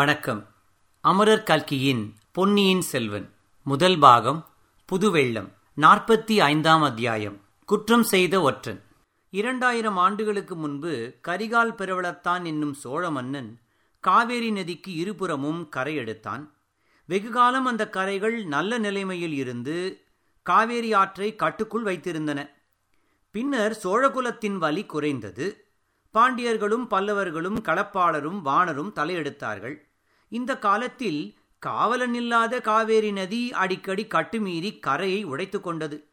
வணக்கம். அமரர் கல்கியின் பொன்னியின் செல்வன் முதல் பாகம் புதுவெள்ளம் நாற்பத்தி ஐந்தாம் அத்தியாயம் குற்றம் செய்த ஒற்றன். இரண்டாயிரம் ஆண்டுகளுக்கு முன்பு கரிகால் பெருவளத்தான் என்னும் சோழ மன்னன் காவேரி நதிக்கு இருபுறமும் கரை எடுத்தான். வெகுகாலம் அந்த கரைகள் நல்ல நிலைமையில் இருந்து காவேரி ஆற்றை கட்டுக்குள் வைத்திருந்தன. பின்னர் சோழகுலத்தின் வலி குறைந்தது. பாண்டியர்களும் பல்லவர்களும் களப்பாளரும் வாணரும் தலையெடுத்தார்கள். இந்த காலத்தில் காவலன் இல்லாத காவேரி நதி அடிக்கடி கட்டுமீறி கரையை உடைத்து கொண்டது.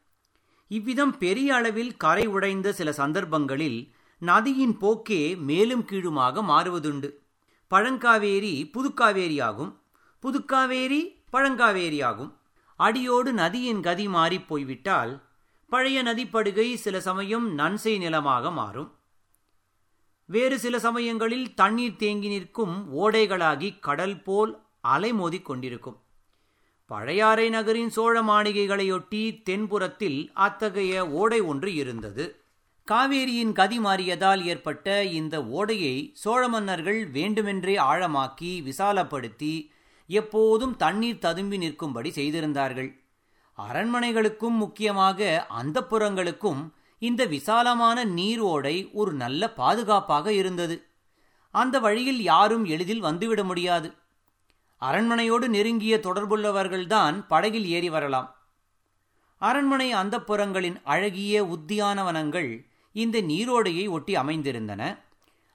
இவ்விதம் பெரிய அளவில் கரை உடைந்த சில சந்தர்ப்பங்களில் நதியின் போக்கே மேலும் கீழுமாக மாறுவதுண்டு. பழங்காவேரி புதுக்காவேரியாகும். புதுக்காவேரி பழங்காவேரியாகும். அடியோடு நதியின் கதி மாறிப் போய்விட்டால் பழைய நதிப்படுகை சில சமயம் நன்செய் நிலமாக மாறும். வேறு சில சமயங்களில் தண்ணீர் தேங்கி நிற்கும் ஓடைகளாகி கடல் போல் அலைமோதிக் கொண்டிருக்கும். பழையாறை நகரின் சோழ மாளிகைகளையொட்டி தென்புறத்தில் அத்தகைய ஓடை ஒன்று இருந்தது. காவேரியின் கதி மாறியதால் ஏற்பட்ட இந்த ஓடையை சோழ மன்னர்கள் வேண்டுமென்றே ஆழமாக்கி விசாலப்படுத்தி எப்போதும் தண்ணீர் ததும்பி நிற்கும்படி செய்திருந்தார்கள். அரண்மனைகளுக்கும் முக்கியமாக அந்தப்புறங்களுக்கும் இந்த விசாலமான நீர் ஓடை ஒரு நல்ல பாதுகாப்பாக இருந்தது. அந்த வழியில் யாரும் எளிதில் வந்துவிட முடியாது. அரண்மனையோடு நெருங்கிய தொடர்புள்ளவர்கள்தான் படகில் ஏறி வரலாம். அரண்மனை அந்தப்புறங்களின் அழகிய உத்தியானவனங்கள் இந்த நீரோடையை ஒட்டி அமைந்திருந்தன.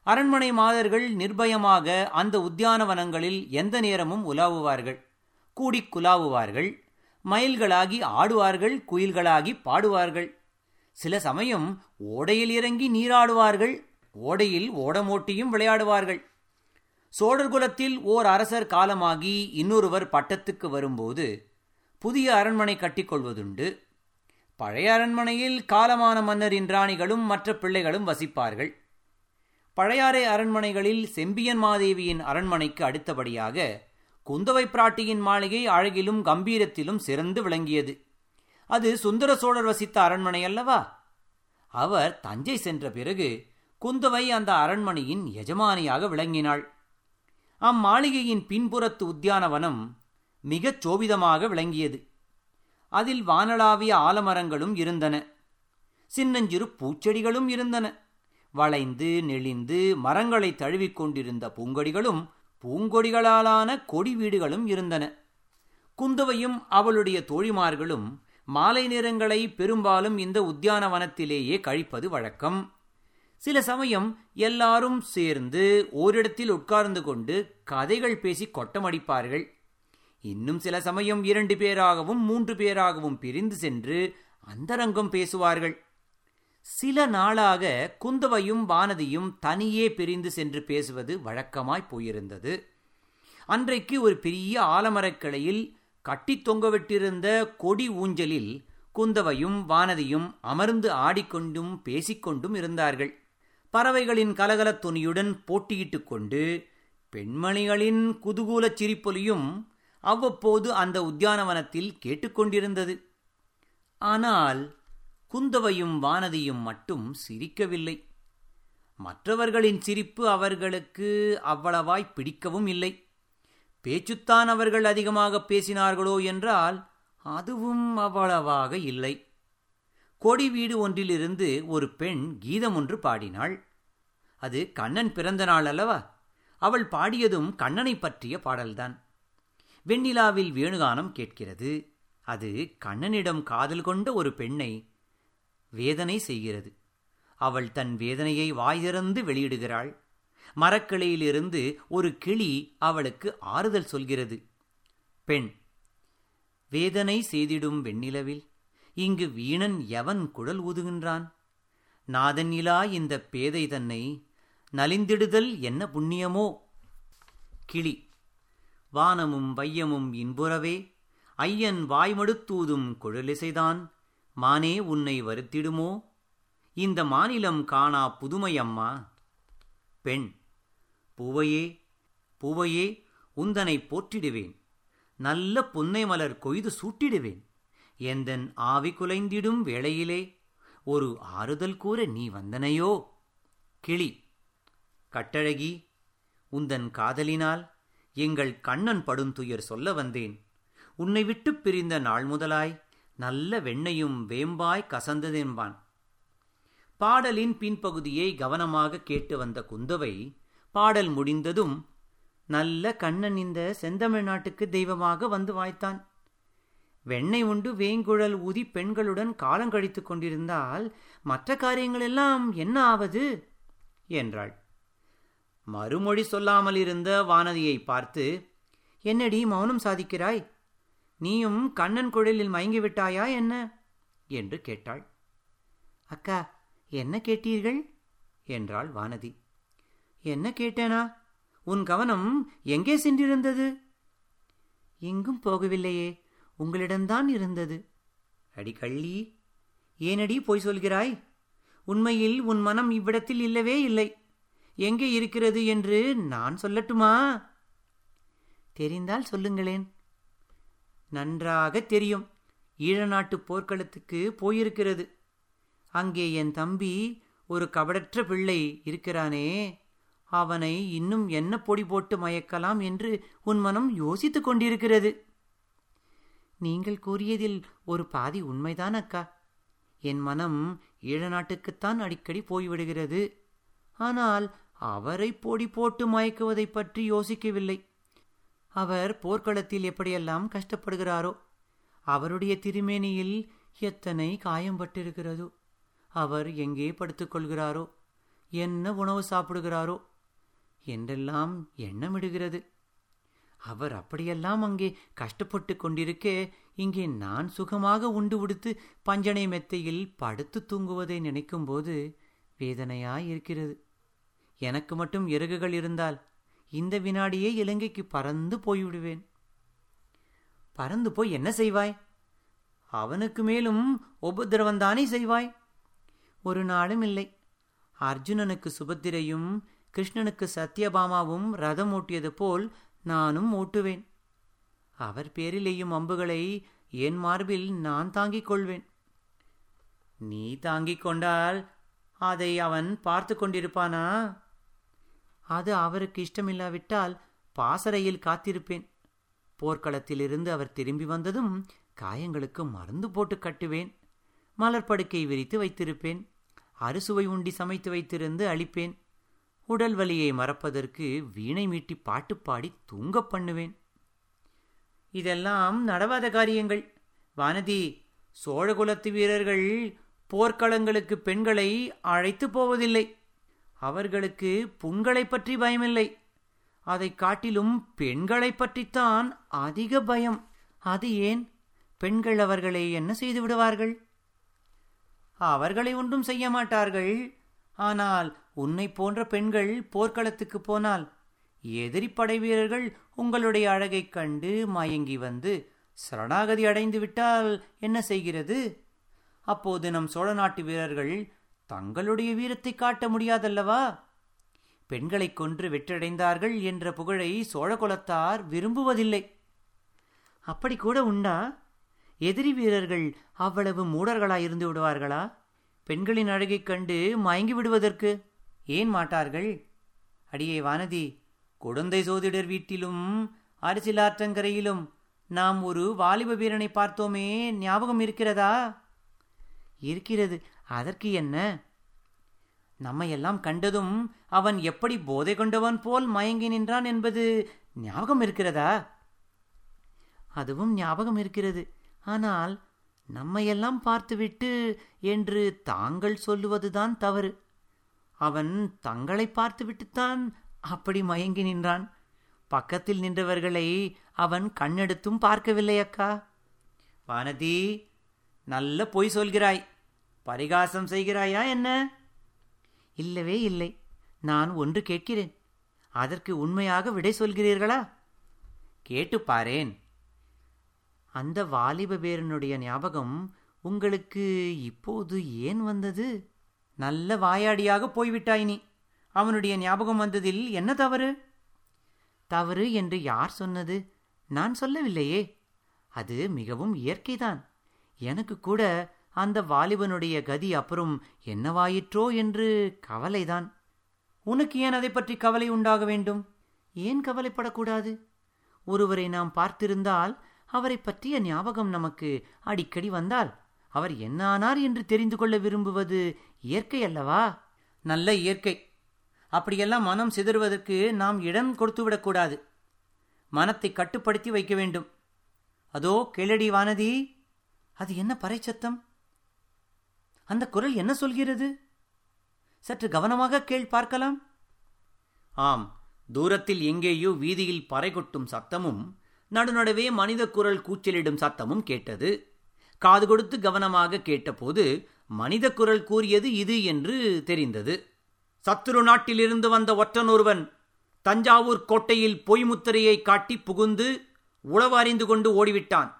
அரண்மனை மாதர்கள் நிர்பயமாக அந்த உத்தியானவனங்களில் எந்த நேரமும் உலாவுவார்கள். கூடிக் குலாவுவார்கள். மயில்களாகி ஆடுவார்கள் குயில்களாகி பாடுவார்கள். சில சமயம் ஓடையில் இறங்கி நீராடுவார்கள் ஓடையில் ஓடமோட்டியும் விளையாடுவார்கள். சோழர் குலத்தில் ஓர் அரசர் காலமாகி இன்னொருவர் பட்டத்துக்கு வரும்போது புதிய அரண்மனை கட்டிக்கொள்வதுண்டு பழைய அரண்மனையில் காலமான மன்னர் இன்றாணிகளும் மற்ற பிள்ளைகளும் வசிப்பார்கள். பழையாறை அரண்மனைகளில் செம்பியன் மாதேவியின் அரண்மனைக்கு அடுத்தபடியாக குந்தவை பிராட்டியின் மாளிகை அழகிலும் கம்பீரத்திலும் சிறந்து விளங்கியது. அது சுந்தர சோழர் வசித்த அரண்மனை அல்லவா? அவர் தஞ்சை சென்ற பிறகு குந்தவை அந்த அரண்மனையின் எஜமானியாக விளங்கினாள். அம்மாளிகையின் பின்புறத்து உத்தியானவனம் மிகச் சோபிதமாக விளங்கியது. அதில் வானளாவிய ஆலமரங்களும் இருந்தன. சின்னஞ்சிறு பூச்செடிகளும் இருந்தன. வளைந்து நெளிந்து மரங்களை தழுவிக் கொண்டிருந்த பூங்கொடிகளும் பூங்கொடிகளாலான கொடி வீடுகளும் இருந்தன. குந்தவையும் அவளுடைய தோழிமார்களும் மாலை நேரங்களை பெரும்பாலும் இந்த உத்தியானவனத்திலேயே கழிப்பது வழக்கம். சில சமயம் எல்லாரும் சேர்ந்து ஓரிடத்தில் உட்கார்ந்து கொண்டு கதைகள் பேசி கொட்டமடிப்பார்கள். இன்னும் சில சமயம் இரண்டு பேராகவும் மூன்று பேராகவும் பிரிந்து சென்று அந்தரங்கம் பேசுவார்கள். சில நாளாக குந்தவையும் வானதியும் தனியே பிரிந்து சென்று பேசுவது வழக்கமாய் போயிருந்தது. அன்றைக்கு ஒரு பெரிய ஆலமரக்கிளையில் கட்டி தொங்கவிட்டிருந்த கொடி ஊஞ்சலில் குந்தவையும் வானதியும் அமர்ந்து ஆடிக்கொண்டும் பேசிக்கொண்டும் இருந்தார்கள். பறவைகளின் கலகலத் துணியுடன் போட்டியிட்டுக் கொண்டு பெண்மணிகளின் குதூகூலச் சிரிப்பொலியும் அவ்வப்போது அந்த உத்தியானவனத்தில் கேட்டுக்கொண்டிருந்தது ஆனால் குந்தவையும் வானதியும் மட்டும் சிரிக்கவில்லை. மற்றவர்களின் சிரிப்பு அவர்களுக்கு அவ்வளவாய் பிடிக்கவும் இல்லை. பேச்சுத்தான் அவர்கள் அதிகமாக பேசினார்களோ என்றால் அதுவும் அவ்வளவாக இல்லை. கொடி வீடு ஒன்றிலிருந்து ஒரு பெண் கீதம் ஒன்று பாடினாள். அது கண்ணன் பிறந்த நாள் அல்லவா? அவள் பாடியதும் கண்ணனை பற்றிய பாடல்தான். வெண்ணிலாவில் வேணுகானம் கேட்கிறது. அது கண்ணனிடம் காதல் கொண்ட ஒரு பெண்ணை வேதனை செய்கிறது. அவள் தன் வேதனையை வாய்திறந்து வெளியிடுகிறாள். மரக்கிளையிலிருந்து ஒரு கிளி அவளுக்கு ஆறுதல் சொல்கிறது. பெண் வேதனை செய்திடும் வெண்ணிலவில் இங்கு வீணன் எவன் குழல் ஊதுகின்றான்? நாதன்னிலா இந்த பேதை தன்னை நலிந்திடுதல் என்ன புண்ணியமோ? கிளி வானமும் வையமும் இன்புறவே ஐயன் வாய்மடுத்தூதும் குழலிசைதான் மானே உன்னை வருத்திடுமோ? இந்த மாநிலம் காணா புதுமையம்மா பெண் பூவையே பூவையே உந்தனை போற்றிடுவேன். நல்ல புன்னை மலர் கொய்து சூட்டிடுவேன். எந்தன் ஆவி குலைந்திடும் வேளையிலே ஒரு ஆறுதல் கூற நீ வந்தனையோ? கிளி கட்டழகி உந்தன் காதலினால் எங்கள் கண்ணன் படும் துயர் சொல்ல வந்தேன். உன்னை விட்டுப் பிரிந்த நாள் முதலாய் நல்ல வெண்ணையும் வேம்பாய் கசந்ததென்பான். பாடலின் பின்பகுதியை கவனமாக கேட்டு வந்த குந்தவை பாடல் முடிந்ததும் நல்ல கண்ணன் இந்த செந்தமிழ் நாட்டுக்கு தெய்வமாக வந்து வாய்த்தான். வெண்ணெய் உண்டு வேங்குழல் ஊதி பெண்களுடன் காலங்கழித்துக் கொண்டிருந்தால் மற்ற காரியங்களெல்லாம் என்ன ஆவது? என்றாள். மறுமொழி சொல்லாமல் இருந்த வானதியை பார்த்து என்னடி மௌனம் சாதிக்கிறாய்? நீயும் கண்ணன் குழலில் மயங்கிவிட்டாயா என்ன? என்று கேட்டாள். அக்கா என்ன கேட்டீர்கள்? என்றாள் வானதி. என்ன கேட்டேனா? உன் கவனம் எங்கே சென்றிருந்தது? எங்கும் போகவில்லையே உங்களிடம்தான் இருந்தது. அடி கள்ளி ஏனடி பொய் சொல்கிறாய்? உண்மையில் உன் மனம் இவ்விடத்தில் இல்லவே இல்லை. எங்கே இருக்கிறது என்று நான் சொல்லட்டுமா? தெரிந்தால் சொல்லுங்களேன். நன்றாக தெரியும். ஈழ நாட்டு போர்க்களத்துக்கு போயிருக்கிறது. அங்கே என் தம்பி ஒரு கபடற்ற பிள்ளை இருக்கிறானே. அவனை இன்னும் என்ன பொடி போட்டு மயக்கலாம் என்று உன் மனம் யோசித்துக் கொண்டிருக்கிறது. நீங்கள் கூறியதில் ஒரு பாதி உண்மைதான் அக்கா. என் மனம் ஈழ நாட்டுக்குத்தான் அடிக்கடி போய்விடுகிறது. ஆனால் அவரை பொடி போட்டு மயக்குவதைப் பற்றி யோசிக்கவில்லை. அவர் போர்க்களத்தில் எப்படியெல்லாம் கஷ்டப்படுகிறாரோ அவருடைய திருமேனியில் எத்தனை காயம் பட்டிருக்கிறதோ அவர் எங்கே படுத்துக்கொள்கிறாரோ? என்ன உணவு சாப்பிடுகிறாரோ? என்றெல்லாம் எண்ணமிடுகிறது. அவர் அப்படியெல்லாம் அங்கே கஷ்டப்பட்டு கொண்டிருக்க இங்கே நான் சுகமாக உண்டு உடுத்து பஞ்சனை மெத்தையில் படுத்து தூங்குவதை நினைக்கும்போது வேதனையாய் இருக்கிறது எனக்கு மட்டும் இறகுகள் இருந்தால் இந்த வினாடியே இலங்கைக்கு பறந்து போய்விடுவேன். பறந்து போய் என்ன செய்வாய்? அவனுக்கு மேலும் உபதிரவந்தானே செய்வாய்? ஒரு நாளும் இல்லை. அர்ஜுனனுக்கு சுபத்திரையும் கிருஷ்ணனுக்கு சத்யபாமாவும் ரதம் ஓட்டியது போல் நானும் ஓட்டுவேன். அவர் பேரிலேயும் அம்புகளை என் மார்பில் நான் தாங்கிக் கொள்வேன். நீ தாங்கிக் கொண்டால் அதை அவன் பார்த்து கொண்டிருப்பானா? அது அவருக்கு இஷ்டமில்லாவிட்டால் பாசறையில் காத்திருப்பேன். போர்க்களத்திலிருந்து அவர் திரும்பி வந்ததும் காயங்களுக்கு மருந்து போட்டு கட்டுவேன். மலர்படுக்கை விரித்து வைத்திருப்பேன். அறுசுவை உண்டி சமைத்து வைத்திருந்து அளிப்பேன் உடல் வலியை மறப்பதற்கு வீணை மீட்டி பாட்டு பாடி தூங்க பண்ணுவேன். இதெல்லாம் நடவாத காரியங்கள். வானதி சோழகுலத்து வீரர்கள் போர்க்களங்களுக்கு பெண்களை அழைத்து போவதில்லை. அவர்களுக்கு புண்களை பற்றி பயமில்லை. அதை காட்டிலும் பெண்களை பற்றித்தான் அதிக பயம். அது ஏன்? பெண்கள் அவர்களை என்ன செய்து விடுவார்கள்? அவர்களை ஒன்றும் செய்ய மாட்டார்கள். ஆனால் உன்னை போன்ற பெண்கள் போர்க்களத்துக்கு போனால் எதிரி படை வீரர்கள் உங்களுடைய அழகைக் கண்டு மயங்கி வந்து சரணாகதி அடைந்து விட்டால் என்ன செய்கிறது? அப்போது நம் சோழ நாட்டு வீரர்கள் தங்களுடைய வீரத்தை காட்ட முடியாதல்லவா? பெண்களைக் கொன்று வெற்றடைந்தார்கள் என்ற புகழை சோழகுலத்தார் விரும்புவதில்லை. அப்படி கூட உண்டா? எதிரி வீரர்கள் அவ்வளவு மூடர்களாயிருந்து விடுவார்களா? பெண்களின் அழகைக் கண்டு மயங்கி விடுவதற்கு ஏன் மாட்டார்கள்? அடியே வானதி குழந்தை சோதிடர் வீட்டிலும் அரசியலாற்றங்கரையிலும் நாம் ஒரு வாலிப வீரனை பார்த்தோமே ஞாபகம் இருக்கிறதா? இருக்கிறது. அதற்கு என்ன? நம்மையெல்லாம் கண்டதும் அவன் எப்படி போதை கொண்டவன் போல் மயங்கி நின்றான் என்பது ஞாபகம் இருக்கிறதா? அதுவும் ஞாபகம் இருக்கிறது. ஆனால் நம்மையெல்லாம் பார்த்துவிட்டு என்று தாங்கள் சொல்லுவதுதான் தவறு. அவன் தங்களை பார்த்துவிட்டுத்தான் அப்படி மயங்கி நின்றான். பக்கத்தில் நின்றவர்களை அவன் கண்ணெடுத்தும் பார்க்கவில்லை அக்கா. வானதி நல்ல பொய் சொல்கிறாய். பரிகாசம் செய்கிறாயா என்ன? இல்லவே இல்லை. நான் ஒன்று கேட்கிறேன். அதற்கு உண்மையாக விடை சொல்கிறீர்களா? கேட்டு பாரேன். அந்த வாலிப பேரனுடைய ஞாபகம் உங்களுக்கு இப்போது ஏன் வந்தது? நல்ல வாயாடியாக போய்விட்டாய் நீ அவனுடைய ஞாபகம் வந்ததில் என்ன தவறு? தவறு என்று யார் சொன்னது? நான் சொல்லவில்லையே. அது மிகவும் இயற்கைதான். எனக்கு கூட அந்த வாலிபனுடைய கதி அப்புறம் என்னவாயிற்றோ என்று கவலைதான். உனக்கு ஏன் அதை பற்றி கவலை உண்டாக வேண்டும்? ஏன் கவலைப்படக்கூடாது? ஒருவரை நாம் பார்த்திருந்தால் அவரை பற்றிய ஞாபகம் நமக்கு அடிக்கடி வந்தால் அவர் என்ன ஆனார் என்று தெரிந்து கொள்ள விரும்புவது இயற்கை அல்லவா? நல்ல இயற்கை. அப்படியெல்லாம் மனம் சிதறுவதற்கு நாம் இடம் கொடுத்துவிடக்கூடாது மனத்தை கட்டுப்படுத்தி வைக்க வேண்டும். அதோ கேளடி வானதி அது என்ன பறைச்சத்தம்? அந்த குரல் என்ன சொல்கிறது? சற்று கவனமாக கேள் பார்க்கலாம். ஆம் தூரத்தில் எங்கேயோ வீதியில் பறை கொட்டும் சத்தமும் நடுநடுவே மனித குரல் கூச்சலிடும் சத்தமும் கேட்டது. காது கொடுத்து கவனமாக கேட்டபோது மனித குரல் கூறியது இது என்று தெரிந்தது. சத்துரு நாட்டிலிருந்து வந்த ஒற்றன் ஒருவன் தஞ்சாவூர் கோட்டையில் பொய்முத்திரையை காட்டி புகுந்து உளவு அறிந்து கொண்டு ஓடிவிட்டான்.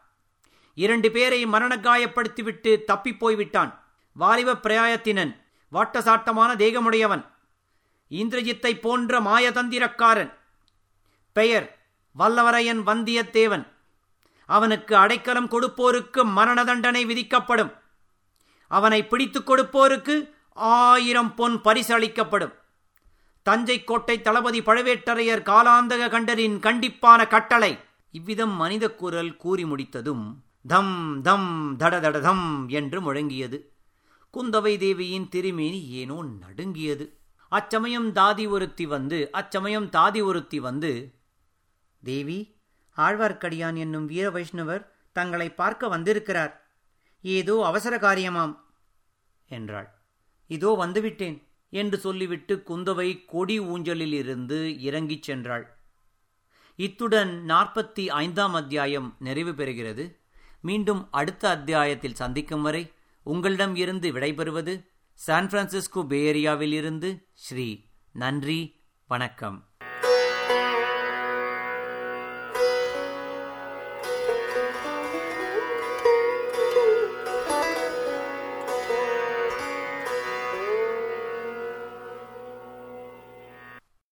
இரண்டு பேரை மரணக்காயப்படுத்திவிட்டு தப்பிப் போய்விட்டான். வாலிப பிரயாயத்தினன் வாட்டசாட்டமான தேகமுடையவன் இந்திரஜித்தை போன்ற மாயதந்திரக்காரன். பெயர் வல்லவரையன் வந்தியத்தேவன். அவனுக்கு அடைக்கலம் கொடுப்போருக்கு மரண தண்டனை விதிக்கப்படும். அவனை பிடித்துக் கொடுப்போருக்கு ஆயிரம் பொன் பரிசளிக்கப்படும். தஞ்சை கோட்டை தளபதி பழவேட்டரையர் காலாந்தக கண்டரின் கண்டிப்பான கட்டளை. இவ்விதம் மனித குரல் கூறி முடித்ததும் தம் தம் தடதடதம் தட தம் என்று முழங்கியது. குந்தவை தேவியின் திருமேனி ஏனோ நடுங்கியது. அச்சமயம் தாதி ஒருத்தி வந்து அச்சமயம் தாதி ஒருத்தி வந்து தேவி ஆழ்வார்க்கடியான் என்னும் வீர வைஷ்ணவர் தங்களை பார்க்க வந்திருக்கிறார். ஏதோ அவசர காரியமாம் என்றாள். இதோ வந்துவிட்டேன் என்று சொல்லிவிட்டு குந்தவை கொடி ஊஞ்சலில் இருந்து இறங்கிச் சென்றாள். இத்துடன் நாற்பத்தி ஐந்தாம் அத்தியாயம் நிறைவு பெறுகிறது. மீண்டும் அடுத்த அத்தியாயத்தில் சந்திக்கும் வரை உங்களிடம் இருந்து விடைபெறுவது சான் பிரான்சிஸ்கோ பேரியாவில் இருந்து ஸ்ரீ நன்றி வணக்கம்.